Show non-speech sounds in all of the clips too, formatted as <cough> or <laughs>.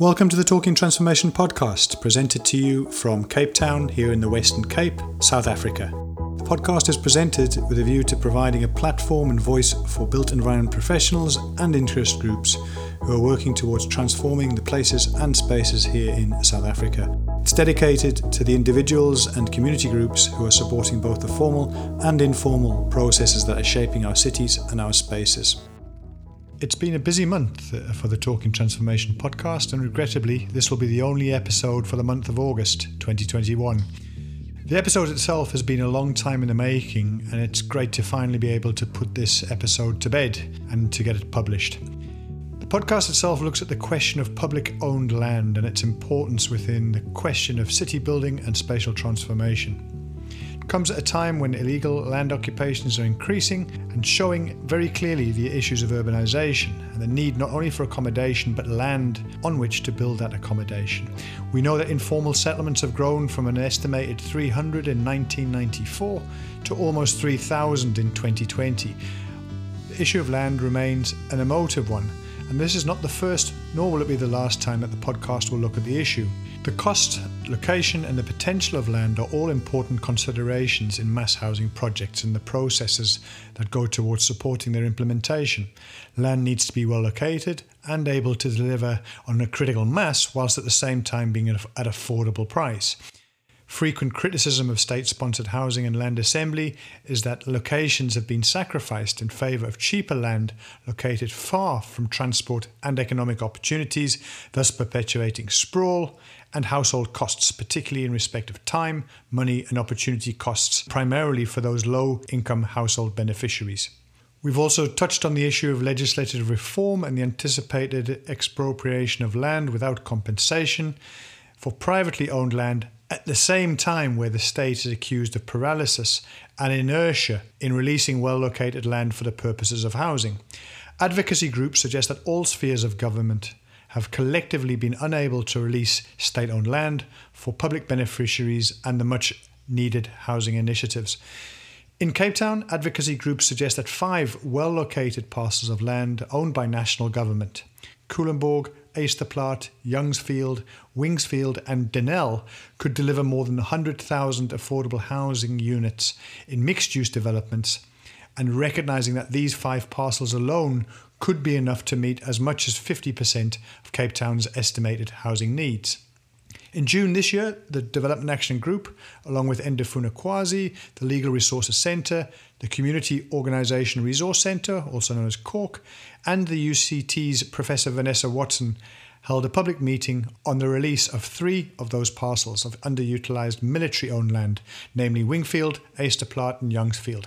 Welcome to the Talking Transformation podcast, presented to you from Cape Town here in the Western Cape, South Africa. The podcast is presented with a view to providing a platform and voice for built environment professionals and interest groups who are working towards transforming the places and spaces here in South Africa. It's dedicated to the individuals and community groups who are supporting both the formal and informal processes that are shaping our cities and our spaces. It's been a busy month uh, for the Talking Transformation podcast, and regrettably, this will be the only episode for the month of August 2021. The episode itself has been a long time in the making, and it's great to finally be able to put this episode to bed and to get it published. The podcast itself looks at the question of public owned land and its importance within the question of city building and spatial transformation comes at a time when illegal land occupations are increasing and showing very clearly the issues of urbanisation and the need not only for accommodation but land on which to build that accommodation. We know that informal settlements have grown from an estimated 300 in 1994 to almost 3,000 in 2020. The issue of land remains an emotive one, and this is not the first nor will it be the last time that the podcast will look at the issue. The cost, location, and the potential of land are all important considerations in mass housing projects and the processes that go towards supporting their implementation. Land needs to be well located and able to deliver on a critical mass whilst at the same time being at an affordable price. Frequent criticism of state sponsored housing and land assembly is that locations have been sacrificed in favour of cheaper land located far from transport and economic opportunities, thus perpetuating sprawl and household costs, particularly in respect of time, money, and opportunity costs, primarily for those low income household beneficiaries. We've also touched on the issue of legislative reform and the anticipated expropriation of land without compensation for privately owned land at the same time where the state is accused of paralysis and inertia in releasing well located land for the purposes of housing. Advocacy groups suggest that all spheres of government have collectively been unable to release state owned land for public beneficiaries and the much needed housing initiatives. In Cape Town, advocacy groups suggest that five well located parcels of land owned by national government Culemborg, Ysterplaat, Youngsfield, Wingsfield, and Denel could deliver more than 100,000 affordable housing units in mixed use developments, and recognizing that these five parcels alone could be enough to meet as much as 50% of Cape Town's estimated housing needs. In June this year, the Development Action Group, along with Ndifuna Ukwazi, the Legal Resources Centre, the Community Organisation Resource Centre, also known as CORC, and the UCT's Professor Vanessa Watson, held a public meeting on the release of three of those parcels of underutilised military owned land, namely Wingfield, Ysterplaat, and Youngsfield.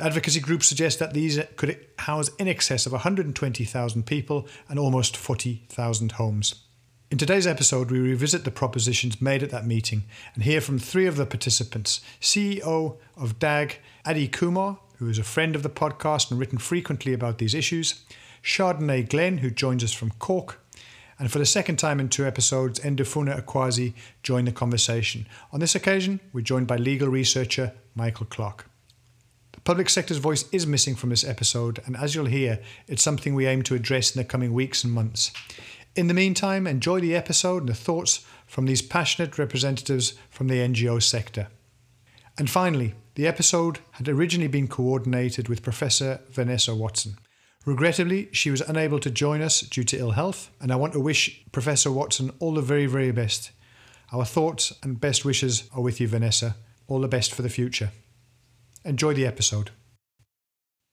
Advocacy group suggests that these could house in excess of 120,000 people and almost 40,000 homes. In today's episode, we revisit the propositions made at that meeting and hear from three of the participants CEO of DAG, Adi Kumar, who is a friend of the podcast and written frequently about these issues, Chardonnay Glenn, who joins us from CORC, and for the second time in two episodes, Ndifuna Ukwazi joined the conversation. On this occasion, we're joined by legal researcher Michael Clark. Public sector's voice is missing from this episode, and as you'll hear, it's something we aim to address in the coming weeks and months. In the meantime, enjoy the episode and the thoughts from these passionate representatives from the NGO sector. And finally, the episode had originally been coordinated with Professor Vanessa Watson. Regrettably, she was unable to join us due to ill health, and I want to wish Professor Watson all the very, very best. Our thoughts and best wishes are with you, Vanessa. All the best for the future. Enjoy the episode.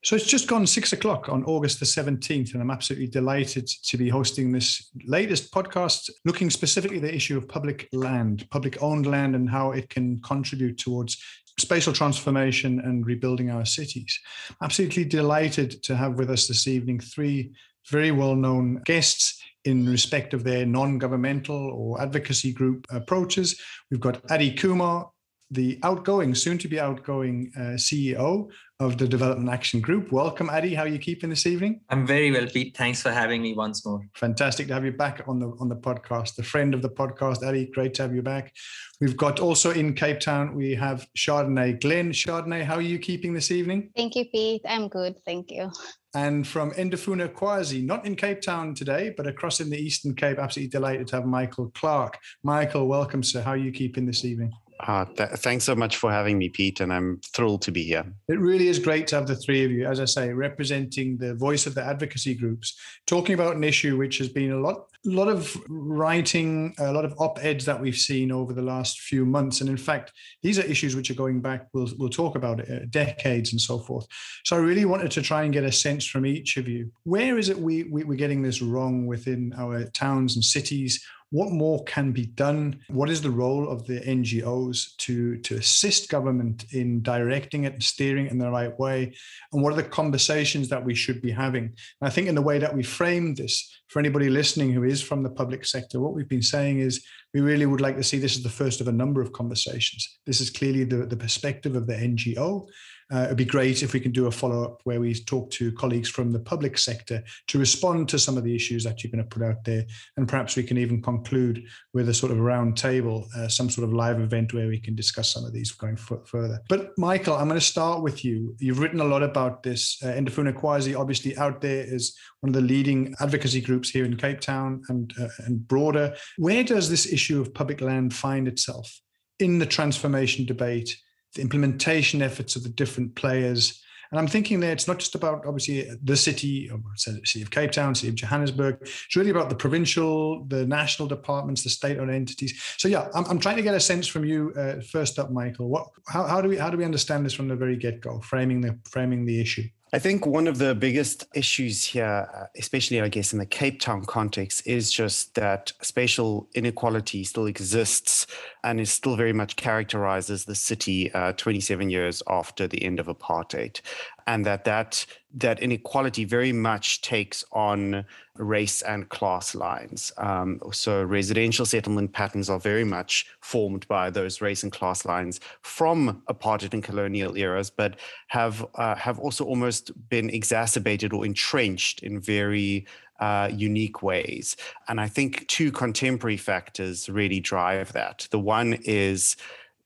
So it's just gone six o'clock on August the 17th, and I'm absolutely delighted to be hosting this latest podcast looking specifically at the issue of public land, public owned land, and how it can contribute towards spatial transformation and rebuilding our cities. Absolutely delighted to have with us this evening three very well known guests in respect of their non governmental or advocacy group approaches. We've got Adi Kumar, the outgoing, soon to be outgoing uh, CEO of the Development Action Group. Welcome, Adi. How are you keeping this evening? I'm very well, Pete. Thanks for having me once more. Fantastic to have you back on the on the podcast. The friend of the podcast, Adi. Great to have you back. We've got also in Cape Town, we have Chardonnay Glenn. Chardonnay, how are you keeping this evening? Thank you, Pete. I'm good. Thank you. And from Ndifuna Ukwazi, not in Cape Town today, but across in the Eastern Cape, absolutely delighted to have Michael Clark. Michael, welcome, sir. How are you keeping this evening? Uh, th- thanks so much for having me, Pete, and I'm thrilled to be here. It really is great to have the three of you, as I say, representing the voice of the advocacy groups, talking about an issue which has been a lot, a lot of writing, a lot of op-eds that we've seen over the last few months, and in fact, these are issues which are going back. We'll we'll talk about it, uh, decades and so forth. So I really wanted to try and get a sense from each of you. Where is it we, we we're getting this wrong within our towns and cities? What more can be done? What is the role of the NGOs to, to assist government in directing it and steering it in the right way? And what are the conversations that we should be having? And I think in the way that we frame this, for anybody listening who is from the public sector, what we've been saying is we really would like to see this as the first of a number of conversations. This is clearly the, the perspective of the NGO. Uh, it'd be great if we can do a follow up where we talk to colleagues from the public sector to respond to some of the issues that you're going to put out there. And perhaps we can even conclude with a sort of round table, uh, some sort of live event where we can discuss some of these going f- further. But Michael, I'm going to start with you. You've written a lot about this. Uh, Ndifuna Ukwazi, obviously, out there is one of the leading advocacy groups here in Cape Town and, uh, and broader. Where does this issue of public land find itself in the transformation debate? The implementation efforts of the different players. And I'm thinking there, it's not just about obviously the city, city of Cape Town, city of Johannesburg. It's really about the provincial, the national departments, the state-owned entities. So yeah, I'm, I'm trying to get a sense from you. Uh, first up, Michael, what, how, how do we how do we understand this from the very get-go, framing the framing the issue? I think one of the biggest issues here, uh, especially I guess in the Cape Town context, is just that spatial inequality still exists and is still very much characterizes the city uh, 27 years after the end of apartheid and that that that inequality very much takes on race and class lines. Um, so residential settlement patterns are very much formed by those race and class lines from apartheid and colonial eras, but have uh, have also almost been exacerbated or entrenched in very uh, unique ways. And I think two contemporary factors really drive that. The one is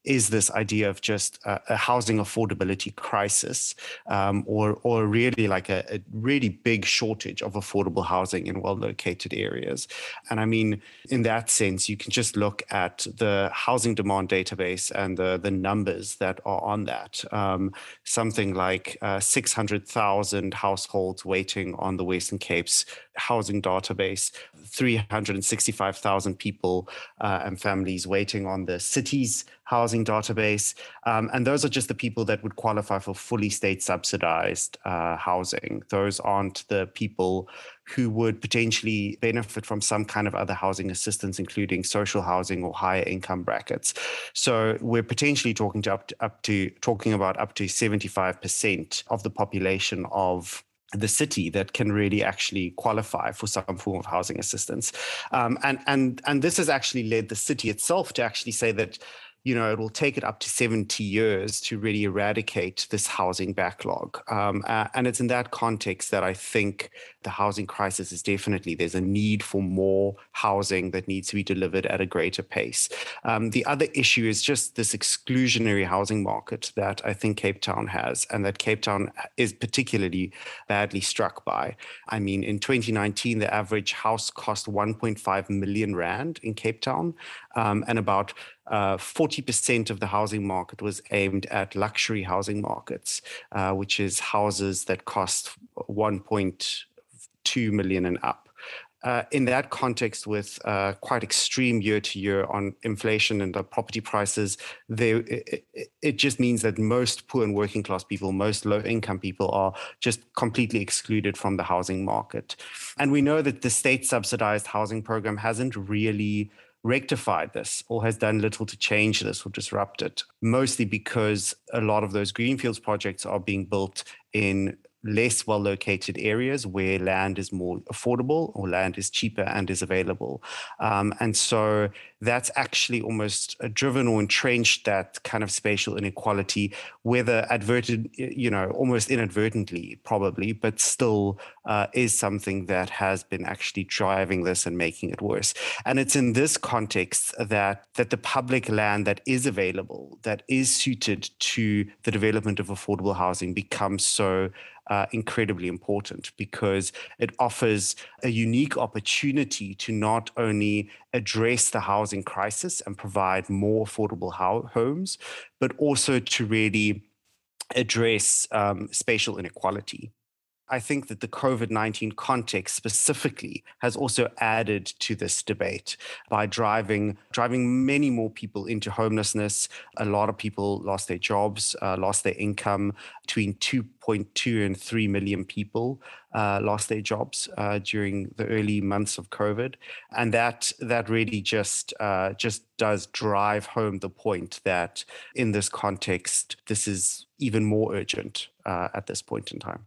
is this idea of just a, a housing affordability crisis, um, or or really like a, a, really big shortage of affordable housing in well-located areas. And I mean, in that sense, you can just look at the housing demand database and the the numbers that are on that. Um, something like uh, six hundred thousand households waiting on the Western Cape's housing database, three hundred and sixty-five thousand people uh, and families waiting on the city's housing database. Um, and those are just the people that would qualify for fully state subsidized uh, housing. Those aren't the people who would potentially benefit from some kind of other housing assistance, including social housing or higher income brackets. So we're potentially talking to up to, up to talking about up to 75% of the population of the city that can really actually qualify for some form of housing assistance. Um, and, and, and this has actually led the city itself to actually say that you know, it will take it up to 70 years to really eradicate this housing backlog. Um, uh, and it's in that context that I think the housing crisis is definitely there's a need for more housing that needs to be delivered at a greater pace. Um, the other issue is just this exclusionary housing market that I think Cape Town has and that Cape Town is particularly badly struck by. I mean, in 2019, the average house cost 1.5 million Rand in Cape Town um, and about uh, 40% of the housing market was aimed at luxury housing markets, uh, which is houses that cost 1.2 million and up. Uh, in that context, with uh, quite extreme year to year on inflation and the property prices, they, it, it, just means that most poor and working class people, most low income people are just completely excluded from the housing market. And we know that the state subsidized housing program hasn't really rectified this or has done little to change this or disrupt it, mostly because a lot of those greenfields projects are being built in less well located areas where land is more affordable or land is cheaper and is available. Um, and so that's actually almost driven or entrenched that kind of spatial inequality, whether adverted, you know, almost inadvertently, probably, but still uh, is something that has been actually driving this and making it worse. And it's in this context that that the public land that is available, that is suited to the development of affordable housing, becomes so uh, incredibly important because it offers a unique opportunity to not only address the housing crisis and provide more affordable ho- homes, but also to really address um, spatial inequality. I think that the COVID 19 context specifically has also added to this debate by driving, driving many more people into homelessness. A lot of people lost their jobs, uh, lost their income. Between 2.2 and 3 million people uh, lost their jobs uh, during the early months of COVID. And that, that really just, uh, just does drive home the point that in this context, this is even more urgent uh, at this point in time.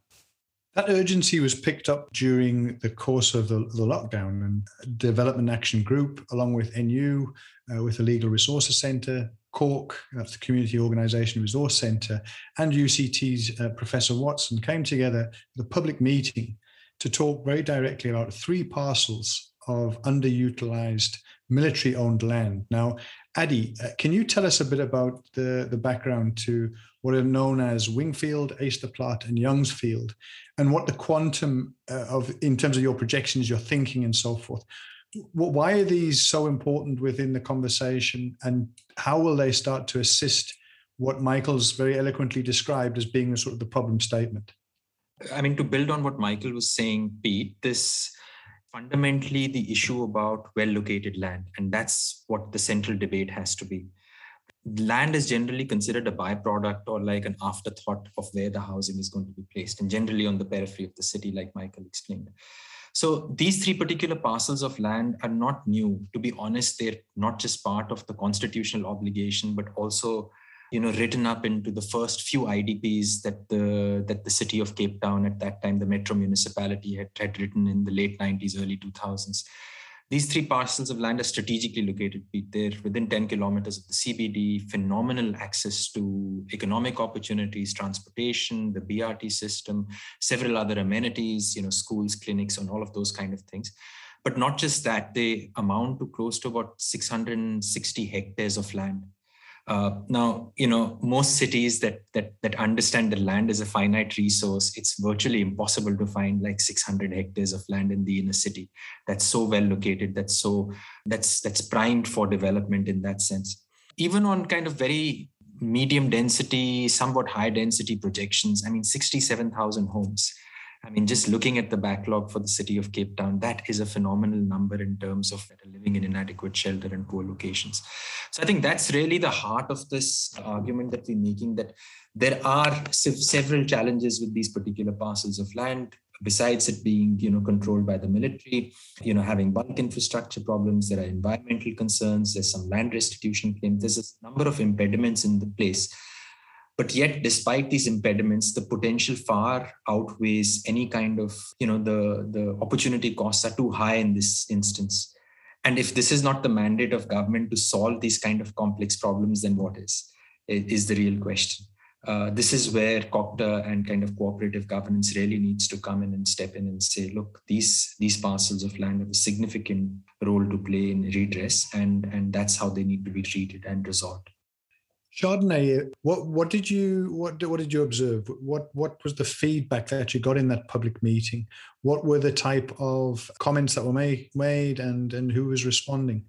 That urgency was picked up during the course of the, the lockdown and Development Action Group, along with NU, uh, with the Legal Resources Centre, CORC, that's the Community Organisation Resource Centre, and UCT's uh, Professor Watson came together at a public meeting to talk very directly about three parcels of underutilised military owned land. Now, Adi, uh, can you tell us a bit about the, the background to what are known as Wingfield, Ysterplaat, and Youngsfield, and what the quantum uh, of, in terms of your projections, your thinking, and so forth? Why are these so important within the conversation, and how will they start to assist what Michael's very eloquently described as being a sort of the problem statement? I mean, to build on what Michael was saying, Pete, this fundamentally the issue about well located land. And that's what the central debate has to be. Land is generally considered a byproduct or like an afterthought of where the housing is going to be placed, and generally on the periphery of the city, like Michael explained. So these three particular parcels of land are not new. To be honest, they're not just part of the constitutional obligation, but also you know written up into the first few idps that the that the city of cape town at that time the metro municipality had, had written in the late 90s early 2000s these three parcels of land are strategically located they're within 10 kilometers of the cbd phenomenal access to economic opportunities transportation the brt system several other amenities you know schools clinics and all of those kind of things. But not just that they amount to close to about 660 hectares of land uh, now, you know, most cities that that that understand the land is a finite resource, it's virtually impossible to find like 600 hectares of land in the inner city that's so well located, that's so that's that's primed for development in that sense. Even on kind of very medium density, somewhat high density projections, I mean, 67,000 homes I mean, just looking at the backlog for the city of Cape Town, that is a phenomenal number in terms of living in inadequate shelter and poor locations. So I think that's really the heart of this argument that we're making that there are several challenges with these particular parcels of land besides it being you know controlled by the military you know having bulk infrastructure problems there are environmental concerns there's some land restitution claims there's a number of impediments in the place but yet despite these impediments the potential far outweighs any kind of you know the the opportunity costs are too high in this instance. And if this is not the mandate of government to solve these kind of complex problems then what is? Is the real question. Uh, this is where COGTA and kind of cooperative governance really needs to come in and step in and say, look, these these parcels of land have a significant role to play in redress, and and that's how they need to be treated and resolved. Chardonnay, what what did you what what did you observe? What what was the feedback that you got in that public meeting? What were the type of comments that were made made and and who was responding?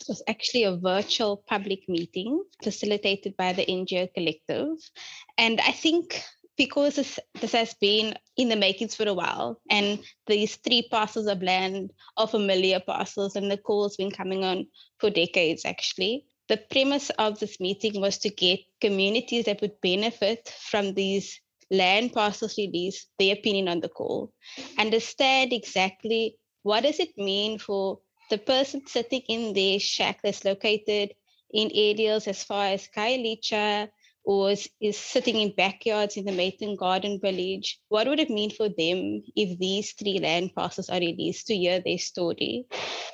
It was actually a virtual public meeting facilitated by the NGO Collective, and I think because this, this has been in the makings for a while, and these three parcels of land are familiar parcels, and the call's been coming on for decades actually the premise of this meeting was to get communities that would benefit from these land parcels release their opinion on the call. Understand exactly what does it mean for the person sitting in their shack that's located in areas as far as Khayelitsha, or is, is sitting in backyards in the Maitland Garden Village, what would it mean for them if these three land parcels are released to hear their story?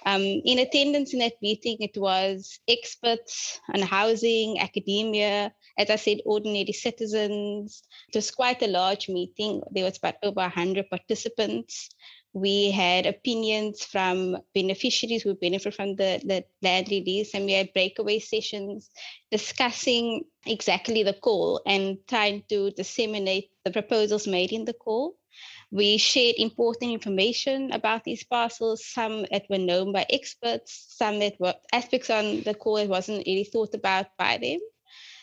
Um, in attendance in that meeting, it was experts on housing, academia, as I said, ordinary citizens. It was quite a large meeting. There was about over 100 participants. We had opinions from beneficiaries who benefit from the, the land release, and we had breakaway sessions discussing exactly the call and trying to disseminate the proposals made in the call. We shared important information about these parcels, some that were known by experts, some that were aspects on the call that wasn't really thought about by them.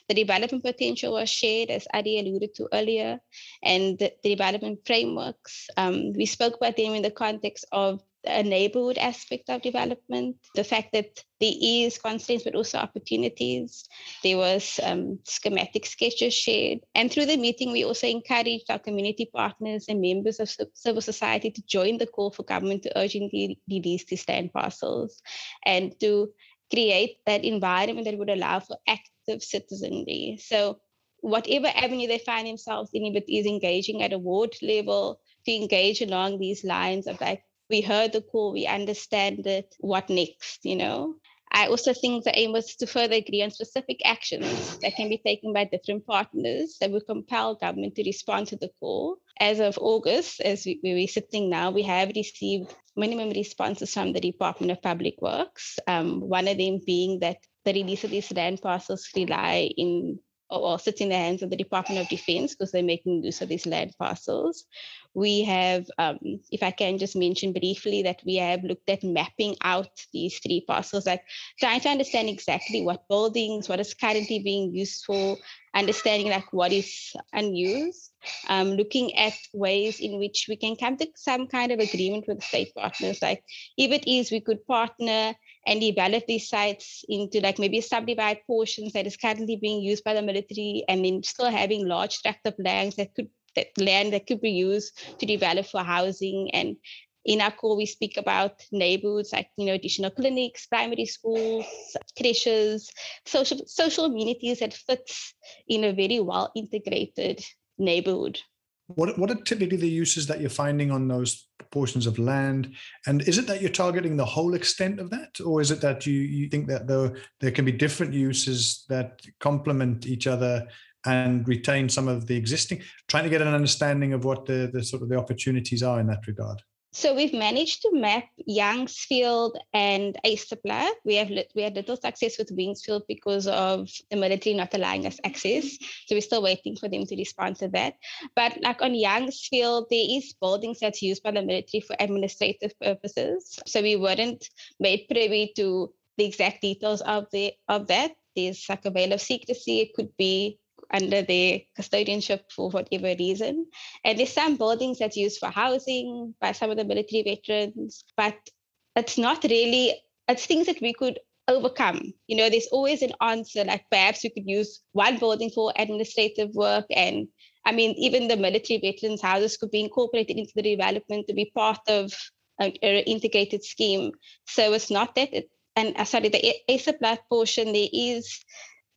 The development potential was shared, as Adi alluded to earlier, and the, development frameworks. Um, we spoke about them in the context of a neighborhood aspect of development, the fact that there is constraints but also opportunities. There was um, schematic sketches shared. And through the meeting, we also encouraged our community partners and members of civil society to join the call for government to urgently release these land parcels and to create that environment that would allow for active citizenry. So whatever avenue they find themselves in, if it is engaging at a ward level, to engage along these lines of like, we heard the call, we understand it, what next, you know? I also think the aim was to further agree on specific actions that can be taken by different partners that would compel government to respond to the call. As of August, as we, we're sitting now, we have received minimum responses from the Department of Public Works. Um, one of them being that the release of these land parcels rely in or sits in the hands of the Department of Defense because they're making use of these land parcels. We have, um, if I can just mention briefly, that we have looked at mapping out these three parcels, like trying to understand exactly what buildings, what is currently being used for, understanding like what is unused, um, looking at ways in which we can come to some kind of agreement with state partners. Like if it is, we could partner and develop these sites into like maybe subdivide portions that is currently being used by the military. And then still having large tract of lands that could that land that could be used to develop for housing. And in our core, we speak about neighborhoods like you know additional clinics primary schools creches social social amenities that fits in a very well integrated neighborhood what, what are typically the uses that you're finding on those portions of land? And is it that you're targeting the whole extent of that? Or is it that you, you think that there, there can be different uses that complement each other and retain some of the existing, trying to get an understanding of what the, the sort of the opportunities are in that regard? So we've managed to map Youngsfield and Ysterplaat. We have we had little success with Wingsfield because of the military not allowing us access. So we're still waiting for them to respond to that. But like on Youngsfield, there is buildings that's used by the military for administrative purposes. So we weren't made privy to the exact details of the of that. There's like a veil of secrecy. It could be under their custodianship for whatever reason. And there's some buildings that's used for housing by some of the military veterans, but it's not really, it's things that we could overcome. You know, there's always an answer, like perhaps we could use one building for administrative work. And I mean, even the military veterans' houses could be incorporated into the development to be part of an integrated scheme. So it's not that it, and uh, sorry, the Ysterplaat portion, there is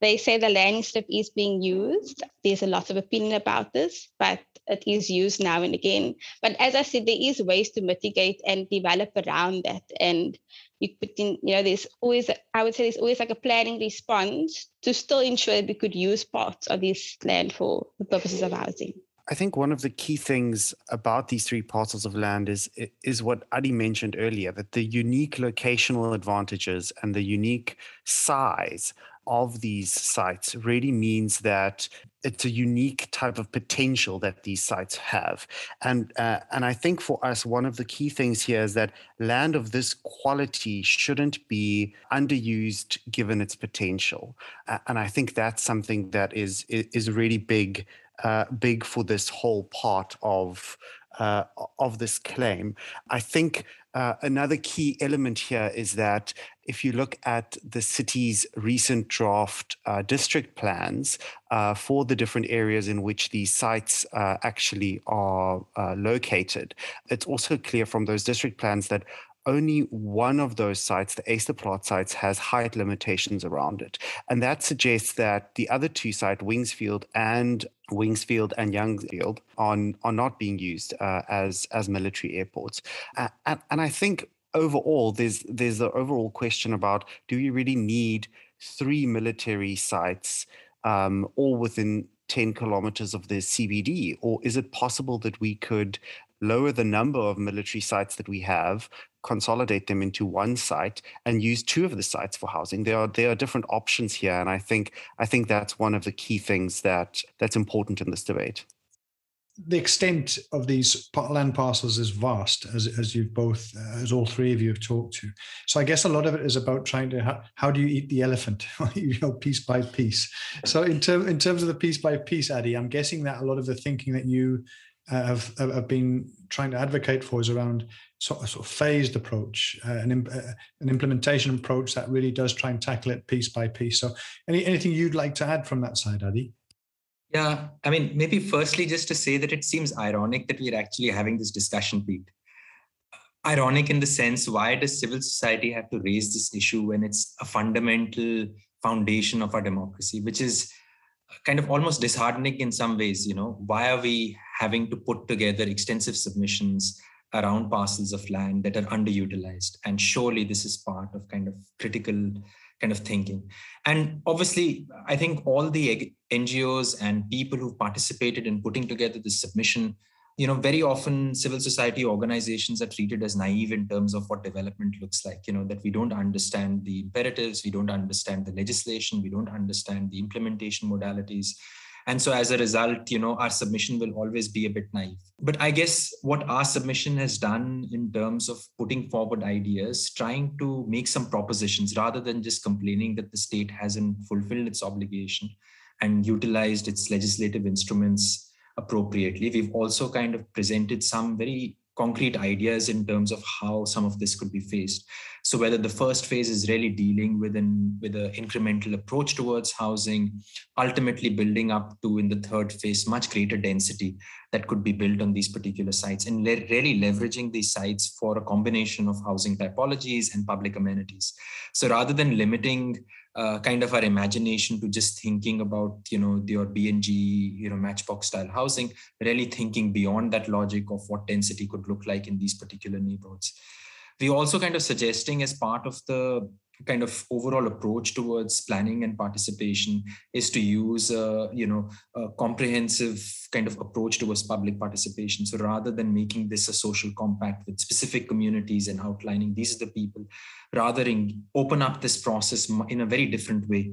they say the landing strip is being used. There's a lot of opinion about this, but it is used now and again. But as I said, there is ways to mitigate and develop around that. And you put in, you know, there's always, I would say there's always like a planning response to still ensure that we could use parts of this land for the purposes of housing. I think one of the key things about these three parcels of land is is what Adi mentioned earlier that the unique locational advantages and the unique size of these sites really means that it's a unique type of potential that these sites have and uh, and i think for us one of the key things here is that land of this quality shouldn't be underused given its potential uh, and i think that's something that is is really big uh, big for this whole part of uh, of this claim. I think uh, another key element here is that if you look at the city's recent draft uh, district plans uh, for the different areas in which these sites uh, actually are uh, located, it's also clear from those district plans that only one of those sites, the Ysterplaat sites, has height limitations around it. And that suggests that the other two sites, Wingsfield and Wingsfield and Youngsfield, are, are not being used uh, as, as military airports. Uh, and, and I think overall, there's, there's the overall question about do you really need three military sites um, all within 10 kilometers of the CBD? Or is it possible that we could lower the number of military sites that we have, consolidate them into one site, and use two of the sites for housing? There are there are different options here, and I think I think that's one of the key things that that's important in this debate the extent of these land parcels is vast, as as you've both, as all three of you have talked to. So I guess a lot of it is about trying to how, how do you eat the elephant, <laughs> you know, piece by piece. So in term in terms of the piece by piece, Adi, I'm guessing that a lot of the thinking that you uh, have have been trying to advocate for is around sort of, sort of phased approach, uh, an uh, an implementation approach that really does try and tackle it piece by piece. So any anything you'd like to add from that side, Adi? Yeah, I mean, maybe firstly, just to say that it seems ironic that we're actually having this discussion, Pete. Ironic in the sense, why does civil society have to raise this issue when it's a fundamental foundation of our democracy, which is kind of almost disheartening in some ways? You know, why are we having to put together extensive submissions around parcels of land that are underutilized? And surely this is part of kind of critical kind of thinking. And obviously, I think all the NGOs and people who've participated in putting together this submission, you know, very often civil society organizations are treated as naive in terms of what development looks like, you know, that we don't understand the imperatives, we don't understand the legislation, we don't understand the implementation modalities and so as a result you know our submission will always be a bit naive. But i guess what our submission has done in terms of putting forward ideas trying to make some propositions rather than just complaining that the state hasn't fulfilled its obligation and utilized its legislative instruments appropriately we've also kind of presented some very concrete ideas in terms of how some of this could be phased. So whether the first phase is really dealing with an with an incremental approach towards housing, ultimately building up to in the third phase much greater density that could be built on these particular sites, and le- really leveraging these sites for a combination of housing typologies and public amenities. So rather than limiting uh, kind of our imagination to just thinking about you know your BNG you know matchbox style housing, really thinking beyond that logic of what density could look like in these particular neighborhoods. We also kind of suggesting as part of the kind of overall approach towards planning and participation is to use a you know a comprehensive kind of approach towards public participation. So rather than making this a social compact with specific communities and outlining these are the people rather in open up this process in a very different way.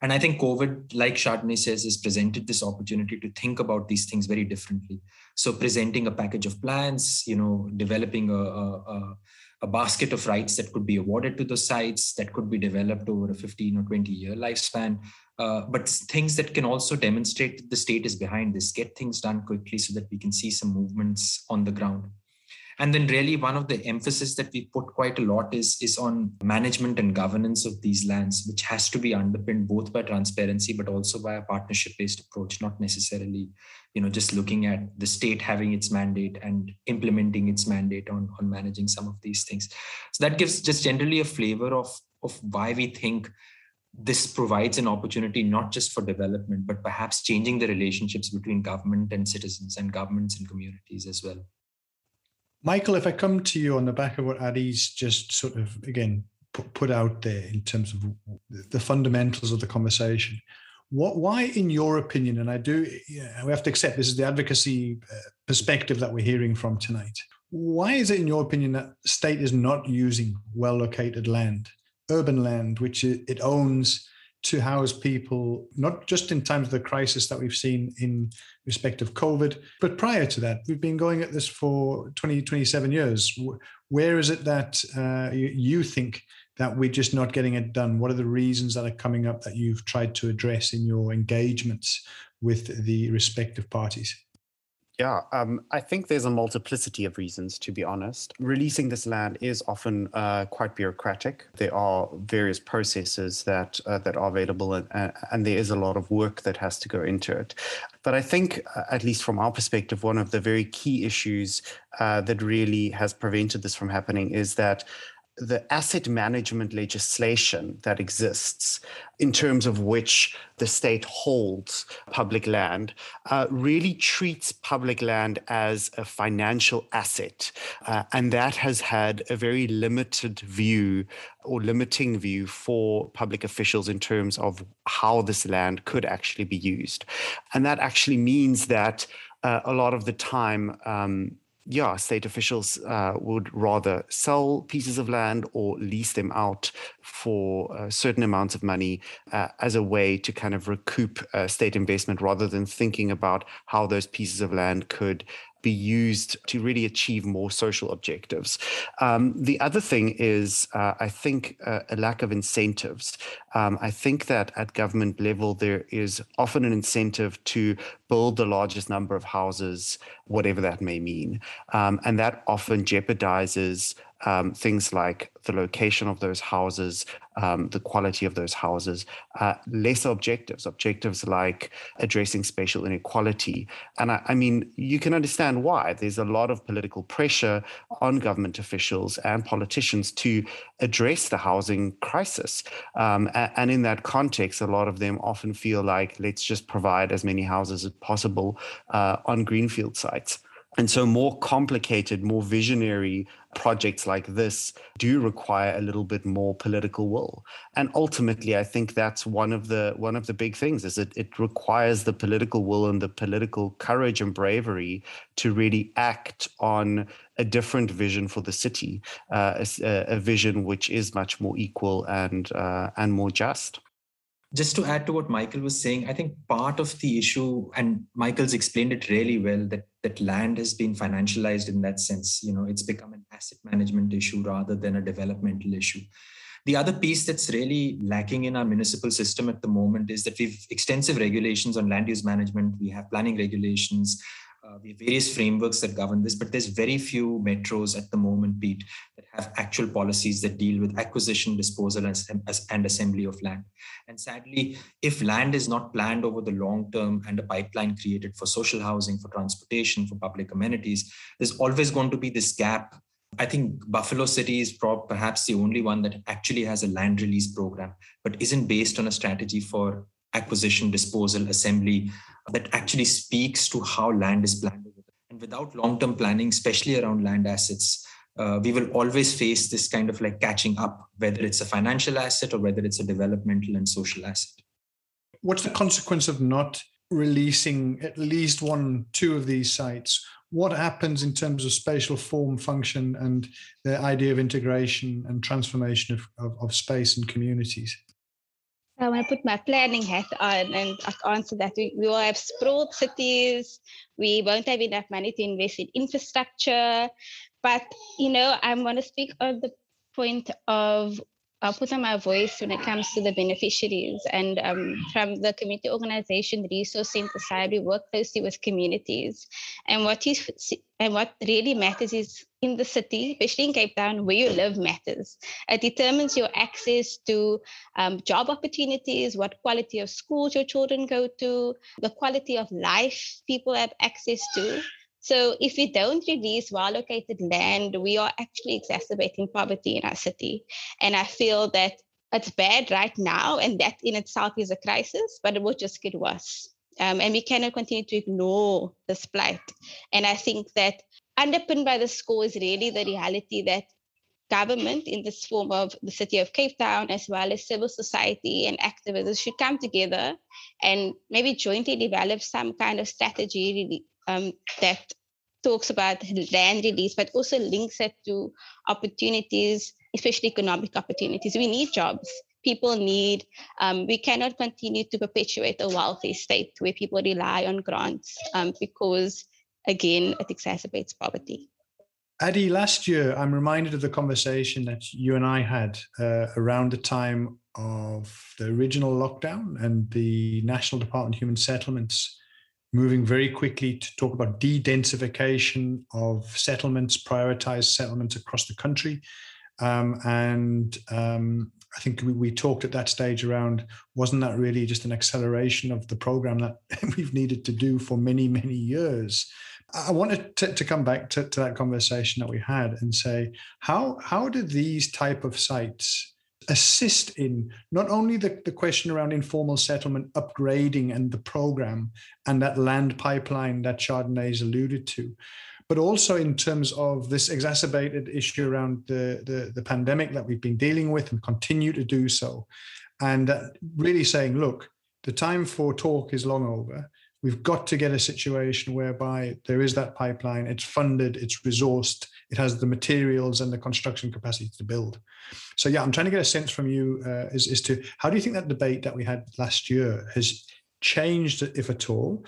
And i think covid like chardonnay says has presented this opportunity to think about these things very differently. So presenting a package of plans you know developing a, a, a a basket of rights that could be awarded to the sites that could be developed over a 15 or 20 year lifespan uh, but things that can also demonstrate that the state is behind this. Get things done quickly so that we can see some movements on the ground and then really one of the emphasis that we put quite a lot is is on management and governance of these lands which has to be underpinned both by transparency but also by a partnership based approach not necessarily you know just looking at the state having its mandate and implementing its mandate on on managing some of these things. So that gives just generally a flavor of of why we think this provides an opportunity not just for development but perhaps changing the relationships between government and citizens and governments and communities as well Michael, if I come to you on the back of what Adi's just sort of again put, put out there in terms of the fundamentals of the conversation, what why, in your opinion, and I do, yeah, we have to accept this is the advocacy uh, perspective that we're hearing from tonight. Why is it, in your opinion, that state is not using well-located land, urban land, which it owns? To house people, not just in times of the crisis that we've seen in respect of COVID, but prior to that. We've been going at this for 20, 27 years. Where is it that uh, you, you think that we're just not getting it done? What are the reasons that are coming up that you've tried to address in your engagements with the respective parties? Yeah, um, I think there's a multiplicity of reasons, to be honest. Releasing this land is often uh, quite bureaucratic. There are various processes that uh, that are available, and, and there is a lot of work that has to go into it. But I think, uh, at least from our perspective, one of the very key issues uh, that really has prevented this from happening is that the asset management legislation that exists, in terms of which the state holds public land, uh, really treats public land as a financial asset. Uh, and that has had a very limited view or limiting view for public officials in terms of how this land could actually be used. And that actually means that uh, a lot of the time, um, yeah, state officials uh, would rather sell pieces of land or lease them out for uh, certain amounts of money uh, as a way to kind of recoup uh, state investment rather than thinking about how those pieces of land could be used to really achieve more social objectives. Um, the other thing is, uh, I think, uh, a lack of incentives. Um, I think that at government level, there is often an incentive to build the largest number of houses, whatever that may mean. Um, and that often jeopardizes um, things like the location of those houses, um, the quality of those houses, uh, lesser objectives, objectives like addressing spatial inequality. And I, I, mean, you can understand why. There's a lot of political pressure on government officials and politicians to address the housing crisis. Um, and in that context, a lot of them often feel like let's just provide as many houses as possible uh, on greenfield sites. And so, more complicated, more visionary projects like this do require a little bit more political will. And ultimately, I think that's one of the one of the big things is it it requires the political will and the political courage and bravery to really act on a different vision for the city, uh, a, a, vision which is much more equal and uh, and more just just to add to what michael was saying i think part of the issue and michael's explained it really well that that land has been financialized in that sense. You know it's become an asset management issue rather than a developmental issue. The other piece that's really lacking in our municipal system at the moment is that we've extensive regulations on land use management. We have planning regulations uh, have various frameworks that govern this, but there's very few metros at the moment, Pete, that have actual policies that deal with acquisition, disposal, and assembly of land. And sadly, if land is not planned over the long term and a pipeline created for social housing, for transportation, for public amenities, there's always going to be this gap I think Buffalo City is perhaps the only one that actually has a land release program, but isn't based on a strategy for acquisition, disposal, assembly that actually speaks to how land is planned. And without long term planning, especially around land assets, uh, we will always face this kind of like catching up, whether it's a financial asset or whether it's a developmental and social asset. What's the consequence of not releasing at least one, two of these sites? What happens in terms of spatial form, function, and the idea of integration and transformation of, of, of space and communities? I want to put my planning hat on and answer that. We, we will have sprawled cities. We won't have enough money to invest in infrastructure. But, you know, I want to speak on the point of I'll put on my voice when it comes to the beneficiaries. And um, from the community organization Resource Center side, we work closely with communities. And what is and what really matters is in the city, especially in Cape Town, where you live matters. It determines your access to um, job opportunities, what quality of schools your children go to, the quality of life people have access to. So if we don't release well-located land, we are actually exacerbating poverty in our city. And I feel that it's bad right now, and that in itself is a crisis, but it will just get worse. Um, and we cannot continue to ignore this plight. And I think that underpinned by the score is really the reality that government in this form of the city of Cape Town, as well as civil society and activists, should come together and maybe jointly develop some kind of strategy um, that talks about land release, but also links it to opportunities, especially economic opportunities. We need jobs. People need, um, we cannot continue to perpetuate a wealthy state where people rely on grants um, because, again, it exacerbates poverty. Adi, last year, I'm reminded of the conversation that you and I had uh, around the time of the original lockdown and the National Department of Human Settlements moving very quickly to talk about de-densification of settlements, prioritized settlements across the country. Um, and um, I think we, we, talked at that stage around wasn't that really just an acceleration of the program that <laughs> we've needed to do for many, many years? I wanted to, to come back to, to that conversation that we had and say, how how do these type of sites assist in not only the, the question around informal settlement upgrading and the program and that land pipeline that Chardonnay has alluded to, but also in terms of this exacerbated issue around the, the, the pandemic that we've been dealing with and continue to do so. And uh, really saying, look, the time for talk is long over. We've got to get a situation whereby there is that pipeline, it's funded, it's resourced, it has the materials and the construction capacity to build. So, yeah, I'm trying to get a sense from you uh, as, as to how do you think that debate that we had last year has changed, if at all?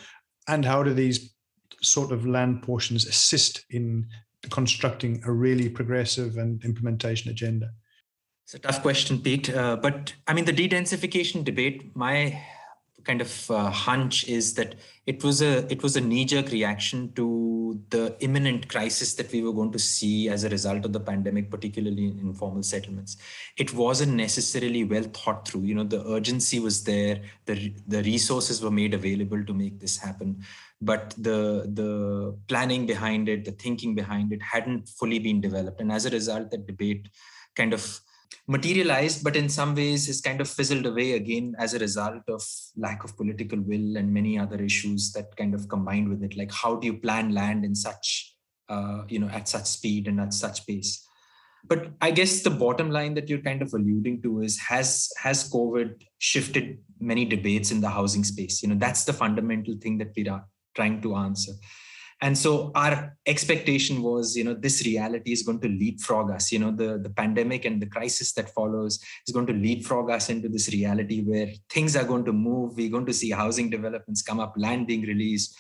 And how do these sort of land portions assist in constructing a really progressive and implementation agenda? It's a tough question, Pete. Uh, but I mean, the de-densification debate, my kind of uh, hunch is that it was a it was a knee-jerk reaction to the imminent crisis that we were going to see as a result of the pandemic, particularly in informal settlements. It wasn't necessarily well thought through. You know, the urgency was there, the the resources were made available to make this happen, but the the planning behind it, the thinking behind it, hadn't fully been developed, and as a result, that debate kind of materialized, but in some ways has kind of fizzled away again as a result of lack of political will and many other issues that kind of combined with it. Like how do you plan land in such, uh, you know, at such speed and at such pace? But I guess the bottom line that you're kind of alluding to is has has COVID shifted many debates in the housing space? You know, that's the fundamental thing that we are trying to answer and so our expectation was you know this reality is going to leapfrog us. You know the the pandemic and the crisis that follows is going to leapfrog us into this reality where things are going to move. We're going to see housing developments come up land being released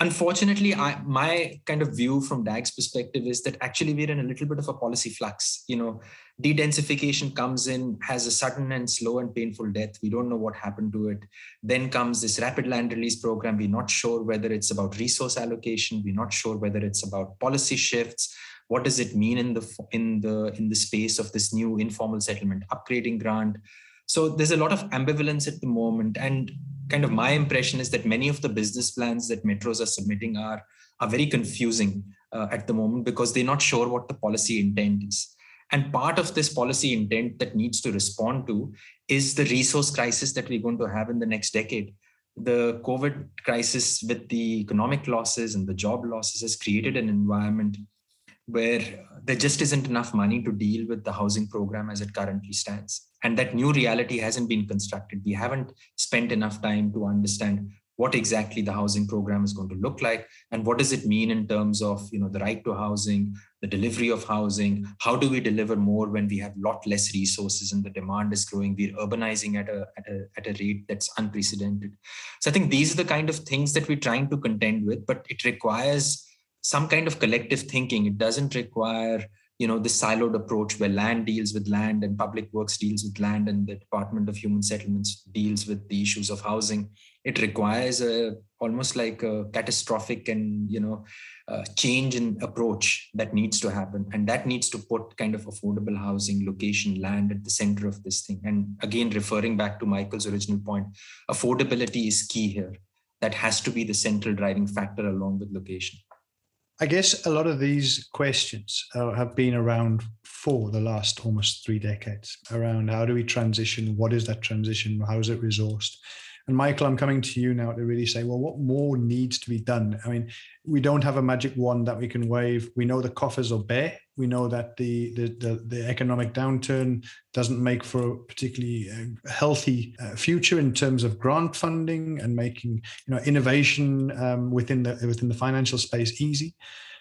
unfortunately I, my kind of view from DAG's perspective is that actually we're in a little bit of a policy flux. You know de-densification comes in has a sudden and slow and painful death. We don't know what happened to it. Then comes this rapid land release program. We're not sure whether it's about resource allocation. We're not sure whether it's about policy shifts. What does it mean in the in the in the space of this new informal settlement upgrading grant? So there's a lot of ambivalence at the moment. And kind of my impression is that many of the business plans that metros are submitting are are very confusing uh, at the moment because they're not sure what the policy intent is and part of this policy intent that needs to respond to is the resource crisis that we're going to have in the next decade. The COVID crisis with the economic losses and the job losses has created an environment where there just isn't enough money to deal with the housing program as it currently stands. And that new reality hasn't been constructed. We haven't spent enough time to understand what exactly the housing program is going to look like and what does it mean in terms of you know the right to housing the delivery of housing how do we deliver more when we have lot less resources and the demand is growing we're urbanizing at a, at a at a rate that's unprecedented so i think these are the kind of things that we're trying to contend with but it requires some kind of collective thinking it doesn't require you know this siloed approach where land deals with land and public works deals with land and the department of human settlements deals with the issues of housing it requires a almost like a catastrophic and you know change in approach that needs to happen. And that needs to put kind of affordable housing location land at the center of this thing. And again referring back to michael's original point affordability is key here. That has to be the central driving factor along with location I guess a lot of these questions uh, have been around for the last almost three decades around how do we transition? What is that transition? How is it resourced? And Michael, I'm coming to you now to really say, well, what more needs to be done? I mean, we don't have a magic wand that we can wave. We know the coffers are bare. We know that the the, the, the economic downturn doesn't make for a particularly uh, healthy uh, future in terms of grant funding and making you know innovation um, within the within the financial space easy.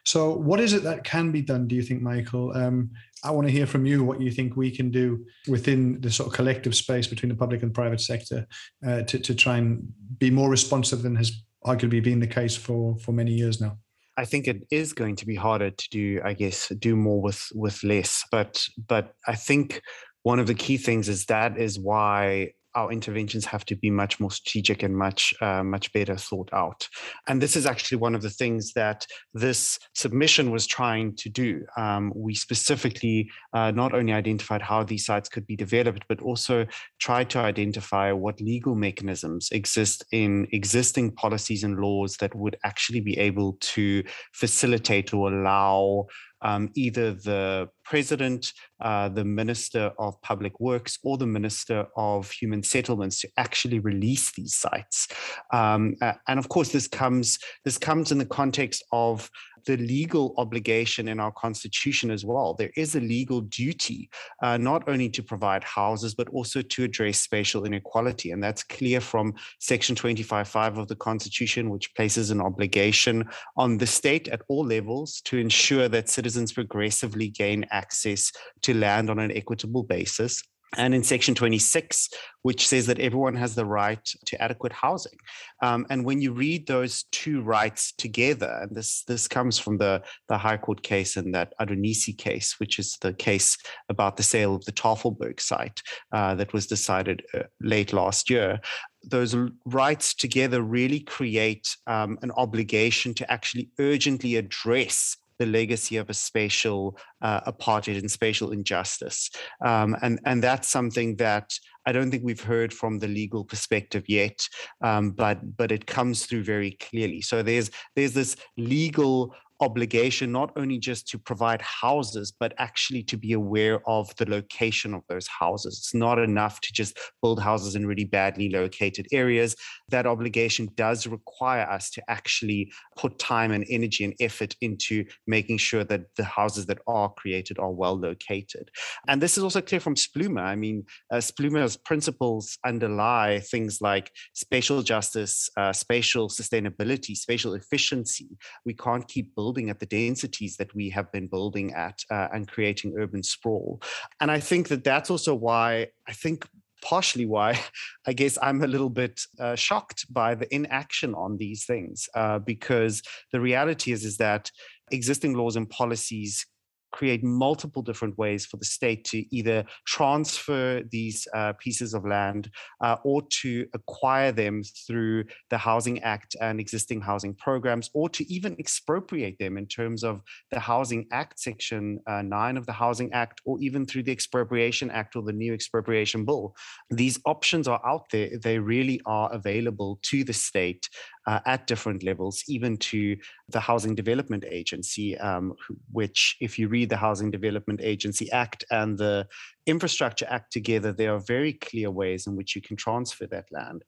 So, what is it that can be done? Do you think, Michael? Um, I want to hear from you what you think we can do within the sort of collective space between the public and private sector uh, to, to try and be more responsive than has arguably been the case for, for many years now. I think it is going to be harder to do, I guess, do more with with less. But but I think one of the key things is that is why our interventions have to be much more strategic and much uh, much better thought out. And this is actually one of the things that this submission was trying to do. Um, we specifically uh, not only identified how these sites could be developed, but also tried to identify what legal mechanisms exist in existing policies and laws that would actually be able to facilitate or allow um, either the president, uh, the minister of public works, or the minister of human settlements to actually release these sites. Um, uh, and of course, this comes this comes in the context of the legal obligation in our constitution as well. There is a legal duty uh, not only to provide houses, but also to address spatial inequality. And that's clear from Section 25.5 of the Constitution, which places an obligation on the state at all levels to ensure that citizens progressively gain access to land on an equitable basis and in section 26 which says that everyone has the right to adequate housing. Um, and when you read those two rights together and this this comes from the the high court case and that adonisi case which is the case about the sale of the tafelberg site uh, that was decided uh, late last year those rights together really create um, an obligation to actually urgently address the legacy of a spatial uh, apartheid and spatial injustice. Um, and, and that's something that I don't think we've heard from the legal perspective yet, um, but but it comes through very clearly. So there's there's this legal obligation not only just to provide houses, but actually to be aware of the location of those houses. It's not enough to just build houses in really badly located areas. That obligation does require us to actually put time and energy and effort into making sure that the houses that are created are well located. And this is also clear from Spluma. I mean, uh, Spluma's principles underlie things like spatial justice, uh, spatial sustainability, spatial efficiency. We can't keep building building at the densities that we have been building at uh, and creating urban sprawl. And I think that that's also why I think partially why <laughs> I guess I'm a little bit uh, shocked by the inaction on these things, uh, because the reality is is that existing laws and policies create multiple different ways for the state to either transfer these uh, pieces of land uh, or to acquire them through the Housing Act and existing housing programs, or to even expropriate them in terms of the Housing Act, Section uh, 9 of the Housing Act, or even through the Expropriation Act or the new expropriation bill. These options are out there, they really are available to the state uh, at different levels, even to the Housing Development Agency, um, which, if you read the Housing Development Agency Act and the Infrastructure Act together, there are very clear ways in which you can transfer that land.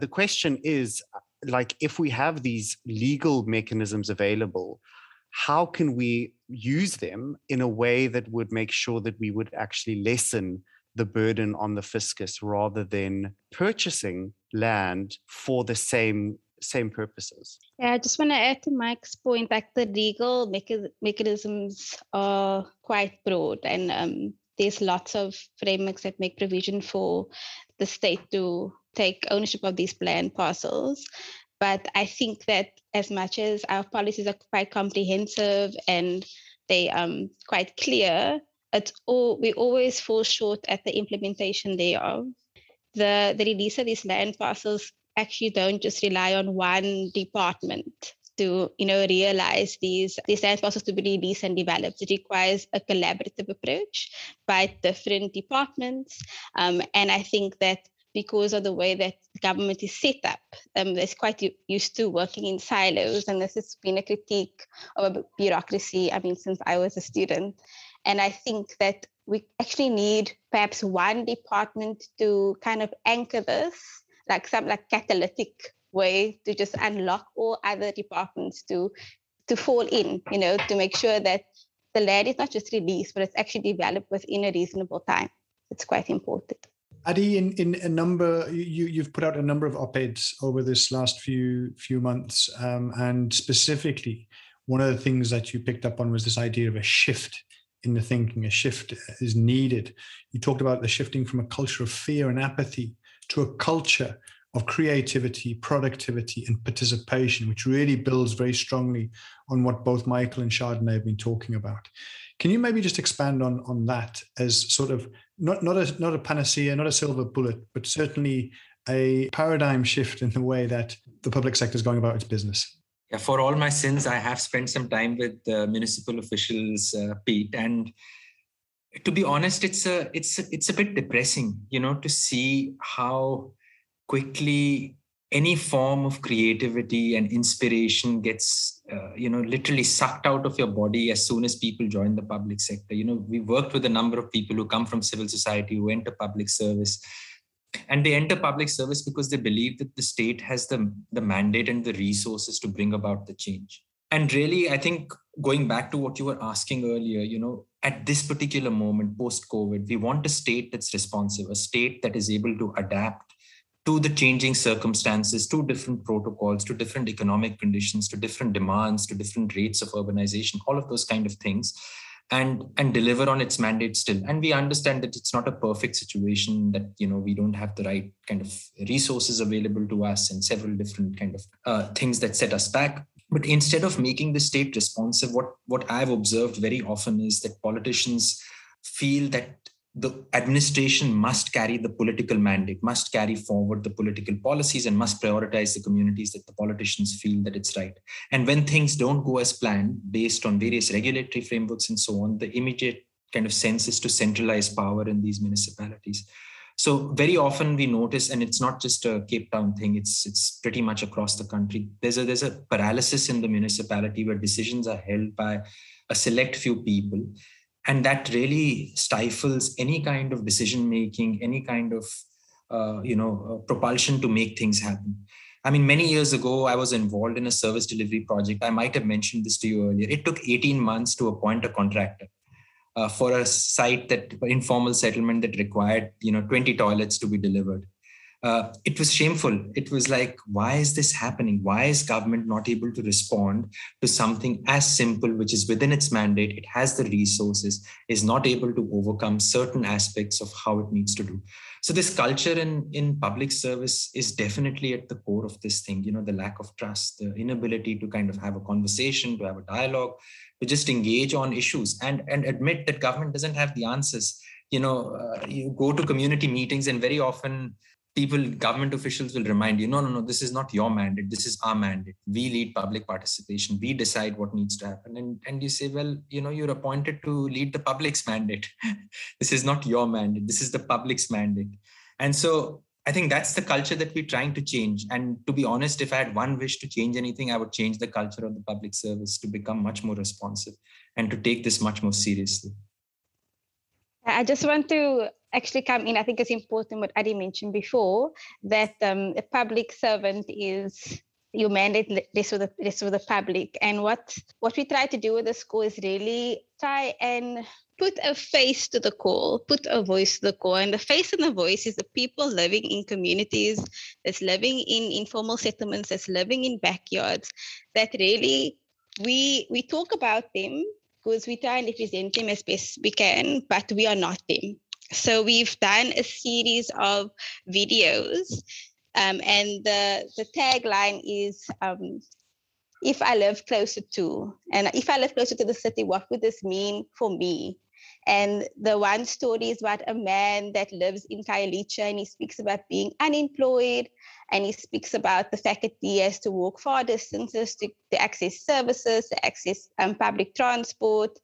The question is uh, like, if we have these legal mechanisms available, how can we use them in a way that would make sure that we would actually lessen the burden on the fiscus rather than purchasing land for the same same purposes. Yeah, I just want to add to Mike's point that the legal mecha- mechanisms are quite broad, and um, there's lots of frameworks that make provision for the state to take ownership of these land parcels. But I think that as much as our policies are quite comprehensive and they um quite clear, it's all we always fall short at the implementation thereof. The the release of these land parcels actually don't just rely on one department to you know realize these these land parcels to be released and developed. It requires a collaborative approach by different departments, um, and I think that because of the way that government is set up, um, it's quite used to working in silos, and this has been a critique of a bureaucracy. I mean, since I was a student, and I think that we actually need perhaps one department to kind of anchor this like some like catalytic way to just unlock all other departments to to fall in, you know, to make sure that the land is not just released, but it's actually developed within a reasonable time. It's quite important. Adi, in, in a number, you, you've put out a number of op-eds over this last few few months, um, and specifically, one of the things that you picked up on was this idea of a shift in the thinking. A shift is needed. You talked about the shifting from a culture of fear and apathy to a culture of creativity, productivity, and participation, which really builds very strongly on what both Michael and Chardonnay have been talking about. Can you maybe just expand on, on that as sort of not not a not a panacea, not a silver bullet, but certainly a paradigm shift in the way that the public sector is going about its business. Yeah, for all my sins, I have spent some time with uh, municipal officials, uh, Pete, and to be honest, it's a it's a, it's a bit depressing, you know, to see how quickly any form of creativity and inspiration gets uh, you know literally sucked out of your body as soon as people join the public sector. You know we worked with a number of people who come from civil society who enter public service. And they enter public service because they believe that the state has the the mandate and the resources to bring about the change and really i think going back to what you were asking earlier you know at this particular moment post covid we want a state that's responsive a state that is able to adapt to the changing circumstances, to different protocols, to different economic conditions, to different demands, to different rates of urbanization, all of those kind of things, and and deliver on its mandate still. And we understand that it's not a perfect situation, that you know we don't have the right kind of resources available to us, and several different kind of uh, things that set us back. But instead of making the state responsive, what what I've observed very often is that politicians feel that the administration must carry the political mandate, must carry forward the political policies, and must prioritize the communities that the politicians feel that it's right. And when things don't go as planned, based on various regulatory frameworks and so on, the immediate kind of sense is to centralize power in these municipalities. So very often we notice, and it's not just a Cape Town thing; it's it's pretty much across the country. There's a there's a paralysis in the municipality where decisions are held by a select few people. And that really stifles any kind of decision making any kind of uh, you know uh, propulsion to make things happen. I mean many years ago i was involved in a service delivery project. I might have mentioned this to you earlier. It took 18 months to appoint a contractor uh, for a site that informal settlement that required you know 20 toilets to be delivered uh, it was shameful. It was like, why is this happening? Why is government not able to respond to something as simple, which is within its mandate? It has the resources, is not able to overcome certain aspects of how it needs to do. So this culture in, in public service is definitely at the core of this thing. You know, the lack of trust, the inability to kind of have a conversation, to have a dialogue, just engage on issues and and admit that government doesn't have the answers. You know, uh, you go to community meetings and very often people, government officials will remind you, no, no, no, this is not your mandate. This is our mandate. We lead public participation. We decide what needs to happen. And, and you say, well, you know, you're appointed to lead the public's <laughs> mandate. this is not your mandate. This is the public's mandate. And so I think that's the culture that we're trying to change. And to be honest, if I had one wish to change anything, I would change the culture of the public service to become much more responsive and to take this much more seriously. I just want to actually come in. I think it's important what Adi mentioned before that um, a public servant is you mandate this with the this with the public. And what what we try to do with the school is really try and put a face to the call, put a voice to the call. And the face and the voice is the people living in communities, that's living in informal settlements, that's living in backyards, that really we we talk about them because we try and represent them as best we can, but we are not them. So we've done a series of videos, um, and the the tagline is um, "If I live closer to," and if I live closer to the city, what would this mean for me? And the one story is about a man that lives in Khayelitsha and he speaks about being unemployed and he speaks about the fact that he has to walk far distances to, to access services, to access um, public transport.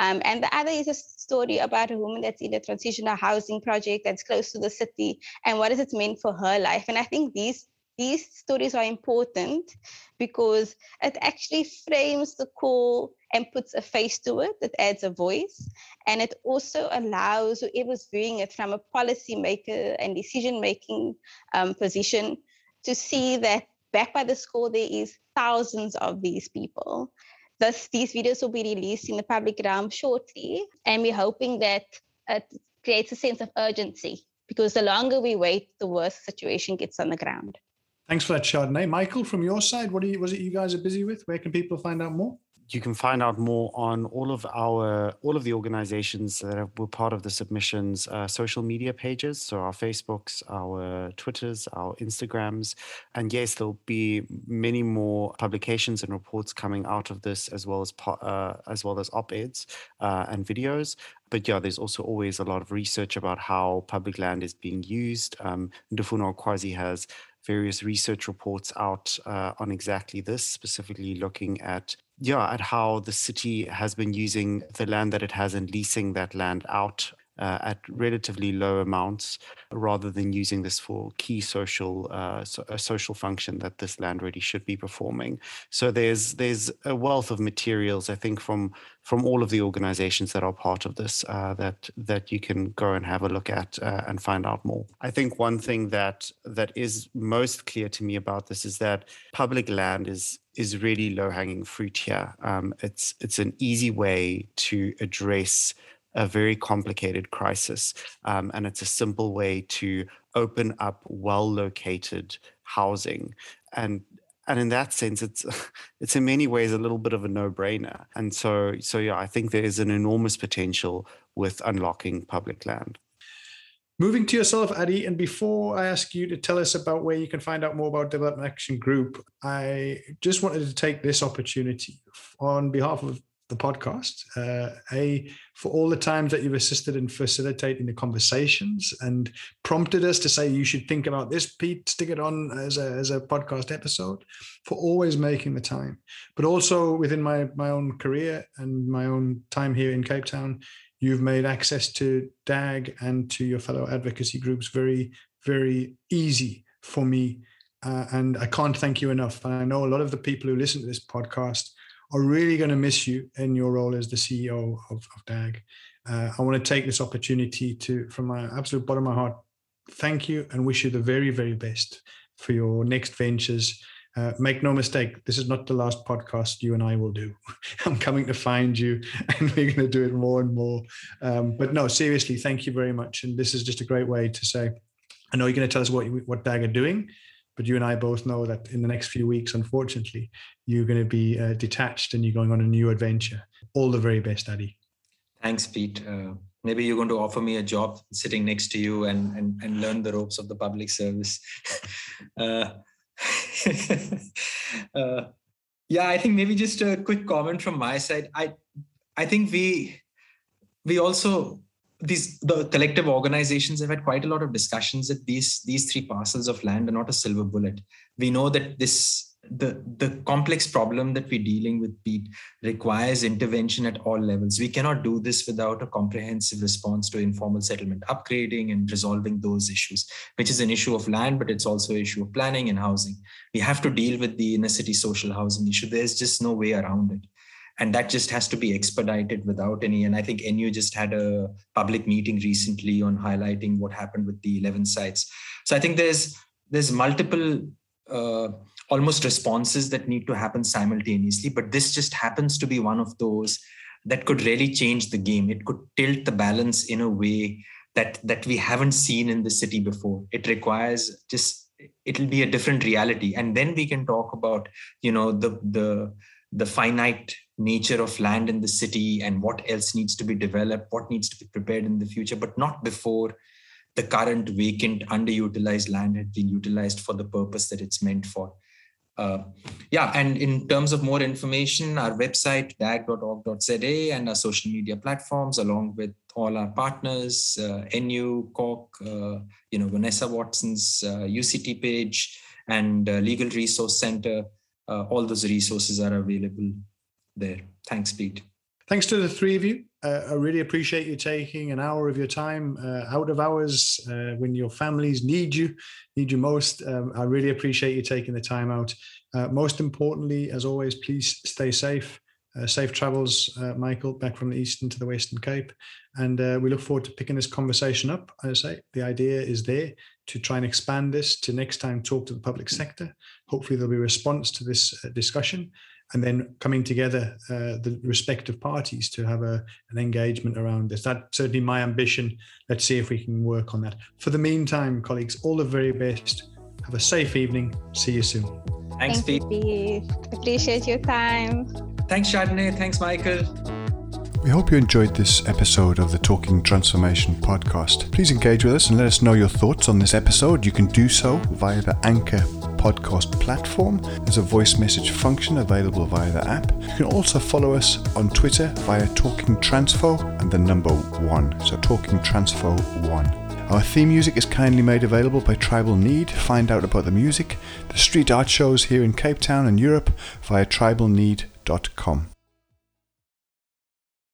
Um, and the other is a story about a woman that's in a transitional housing project that's close to the city and what has it meant for her life. And I think these these stories are important because it actually frames the call and puts a face to it, it adds a voice, and it also allows whoever's viewing it from a policymaker and decision making um, position to see that back by the school there is thousands of these people. Thus, these videos will be released in the public realm shortly, and we're hoping that it creates a sense of urgency because the longer we wait, the worse the situation gets on the ground. Thanks for that, Chardonnay. Michael, from your side, what, you, was it you guys are busy with? Where can people find out more? you can find out more on all of our all of the organizations that were part of the submissions uh, social media pages so our facebooks our twitters our instagrams and yes there'll be many more publications and reports coming out of this as well as uh, as well as op-eds uh, and videos but yeah, there's also always a lot of research about how public land is being used. Um, Ndifuna Ukwazi has various research reports out uh, on exactly this, specifically looking at yeah, at how the city has been using the land that it has and leasing that land out uh, at relatively low amounts rather than using this for key social uh, so a social function that this land really should be performing. So there's there's a wealth of materials I think from from all of the organizations that are part of this uh, that that you can go and have a look at uh, and find out more. I think one thing that that is most clear to me about this is that public land is is really low hanging fruit here. Um, it's it's an easy way to address a very complicated crisis. Um, and it's a simple way to open up well located housing. And and in that sense, it's <laughs> it's in many ways a little bit of a no-brainer. And so so yeah, I think there is an enormous potential with unlocking public land. Moving to yourself, Adi, and before I ask you to tell us about where you can find out more about Development Action Group, I just wanted to take this opportunity on behalf of the podcast. Uh, a for all the times that you've assisted in facilitating the conversations and prompted us to say you should think about this, Pete, stick it on as a as a podcast episode. For always making the time, but also within my my own career and my own time here in Cape Town, you've made access to DAG and to your fellow advocacy groups very very easy for me. Uh, and I can't thank you enough. And I know a lot of the people who listen to this podcast are really going to miss you in your role as the CEO of, of DAG. Uh, I want to take this opportunity to, from my absolute bottom of my heart, thank you and wish you the very, very best for your next ventures. Uh, make no mistake, this is not the last podcast you and I will do. <laughs> I'm coming to find you <laughs> and we're going to do it more and more. Um, but no, seriously, thank you very much. And this is just a great way to say, I know you're going to tell us what, what DAG are doing, but you and I both know that in the next few weeks, unfortunately, you're going to be uh, detached and you're going on a new adventure. All the very best, Adi. Thanks, Pete. Uh, maybe you're going to offer me a job sitting next to you and and, and learn the ropes of the public service. <laughs> uh, <laughs> uh, yeah, I think maybe just a quick comment from my side. I I think we we also these the collective organizations have had quite a lot of discussions that these these three parcels of land are not a silver bullet. We know that this the the complex problem that we're dealing with Pete requires intervention at all levels. We cannot do this without a comprehensive response to informal settlement upgrading and resolving those issues, which is an issue of land, but it's also an issue of planning and housing. We have to deal with the inner city social housing issue. There's just no way around it and that just has to be expedited without any and i think nu just had a public meeting recently on highlighting what happened with the 11 sites. So i think there's there's multiple uh, almost responses that need to happen simultaneously but this just happens to be one of those that could really change the game. It could tilt the balance in a way that that we haven't seen in the city before. It requires just it'll be a different reality. And then we can talk about you know the the the finite nature of land in the city and what else needs to be developed, what needs to be prepared in the future, but not before the current vacant, underutilized land had been utilized for the purpose that it's meant for. Uh, yeah, and in terms of more information, our website, dag.org.za, and our social media platforms, along with all our partners, uh, NU, CORC, uh, you know, Vanessa Watson's uh, UCT page, and uh, Legal Resource Center, uh, all those resources are available there. Thanks, Pete. Thanks to the three of you. Uh, I really appreciate you taking an hour of your time uh, out of hours uh, when your families need you, need you most. Um, I really appreciate you taking the time out. Uh, most importantly, as always, please stay safe. Uh, safe travels, Michael, back from the Eastern to the Western Cape. And we look forward to picking this conversation up. As I say, the idea is there to try and expand this to next time talk to the public sector. Hopefully, there'll be a response to this discussion and then coming together uh, the respective parties to have a, an engagement around this. That's certainly my ambition. Let's see if we can work on that. For the meantime, colleagues, all the very best. Have a safe evening. See you soon. Thanks, Thank Pete. You, Appreciate your time. Thanks, Chardonnay. Thanks, Michael. We hope you enjoyed this episode of the Talking Transformation podcast. Please engage with us and let us know your thoughts on this episode. You can do so via the Anchor podcast platform. There's a voice message function available via the app. You can also follow us on Twitter via Talking Transfo and the number one. So Talking Transfo one. Our theme music is kindly made available by Tribal Need. Find out about the music, the street art shows here in Cape Town and Europe via tribalneed.com.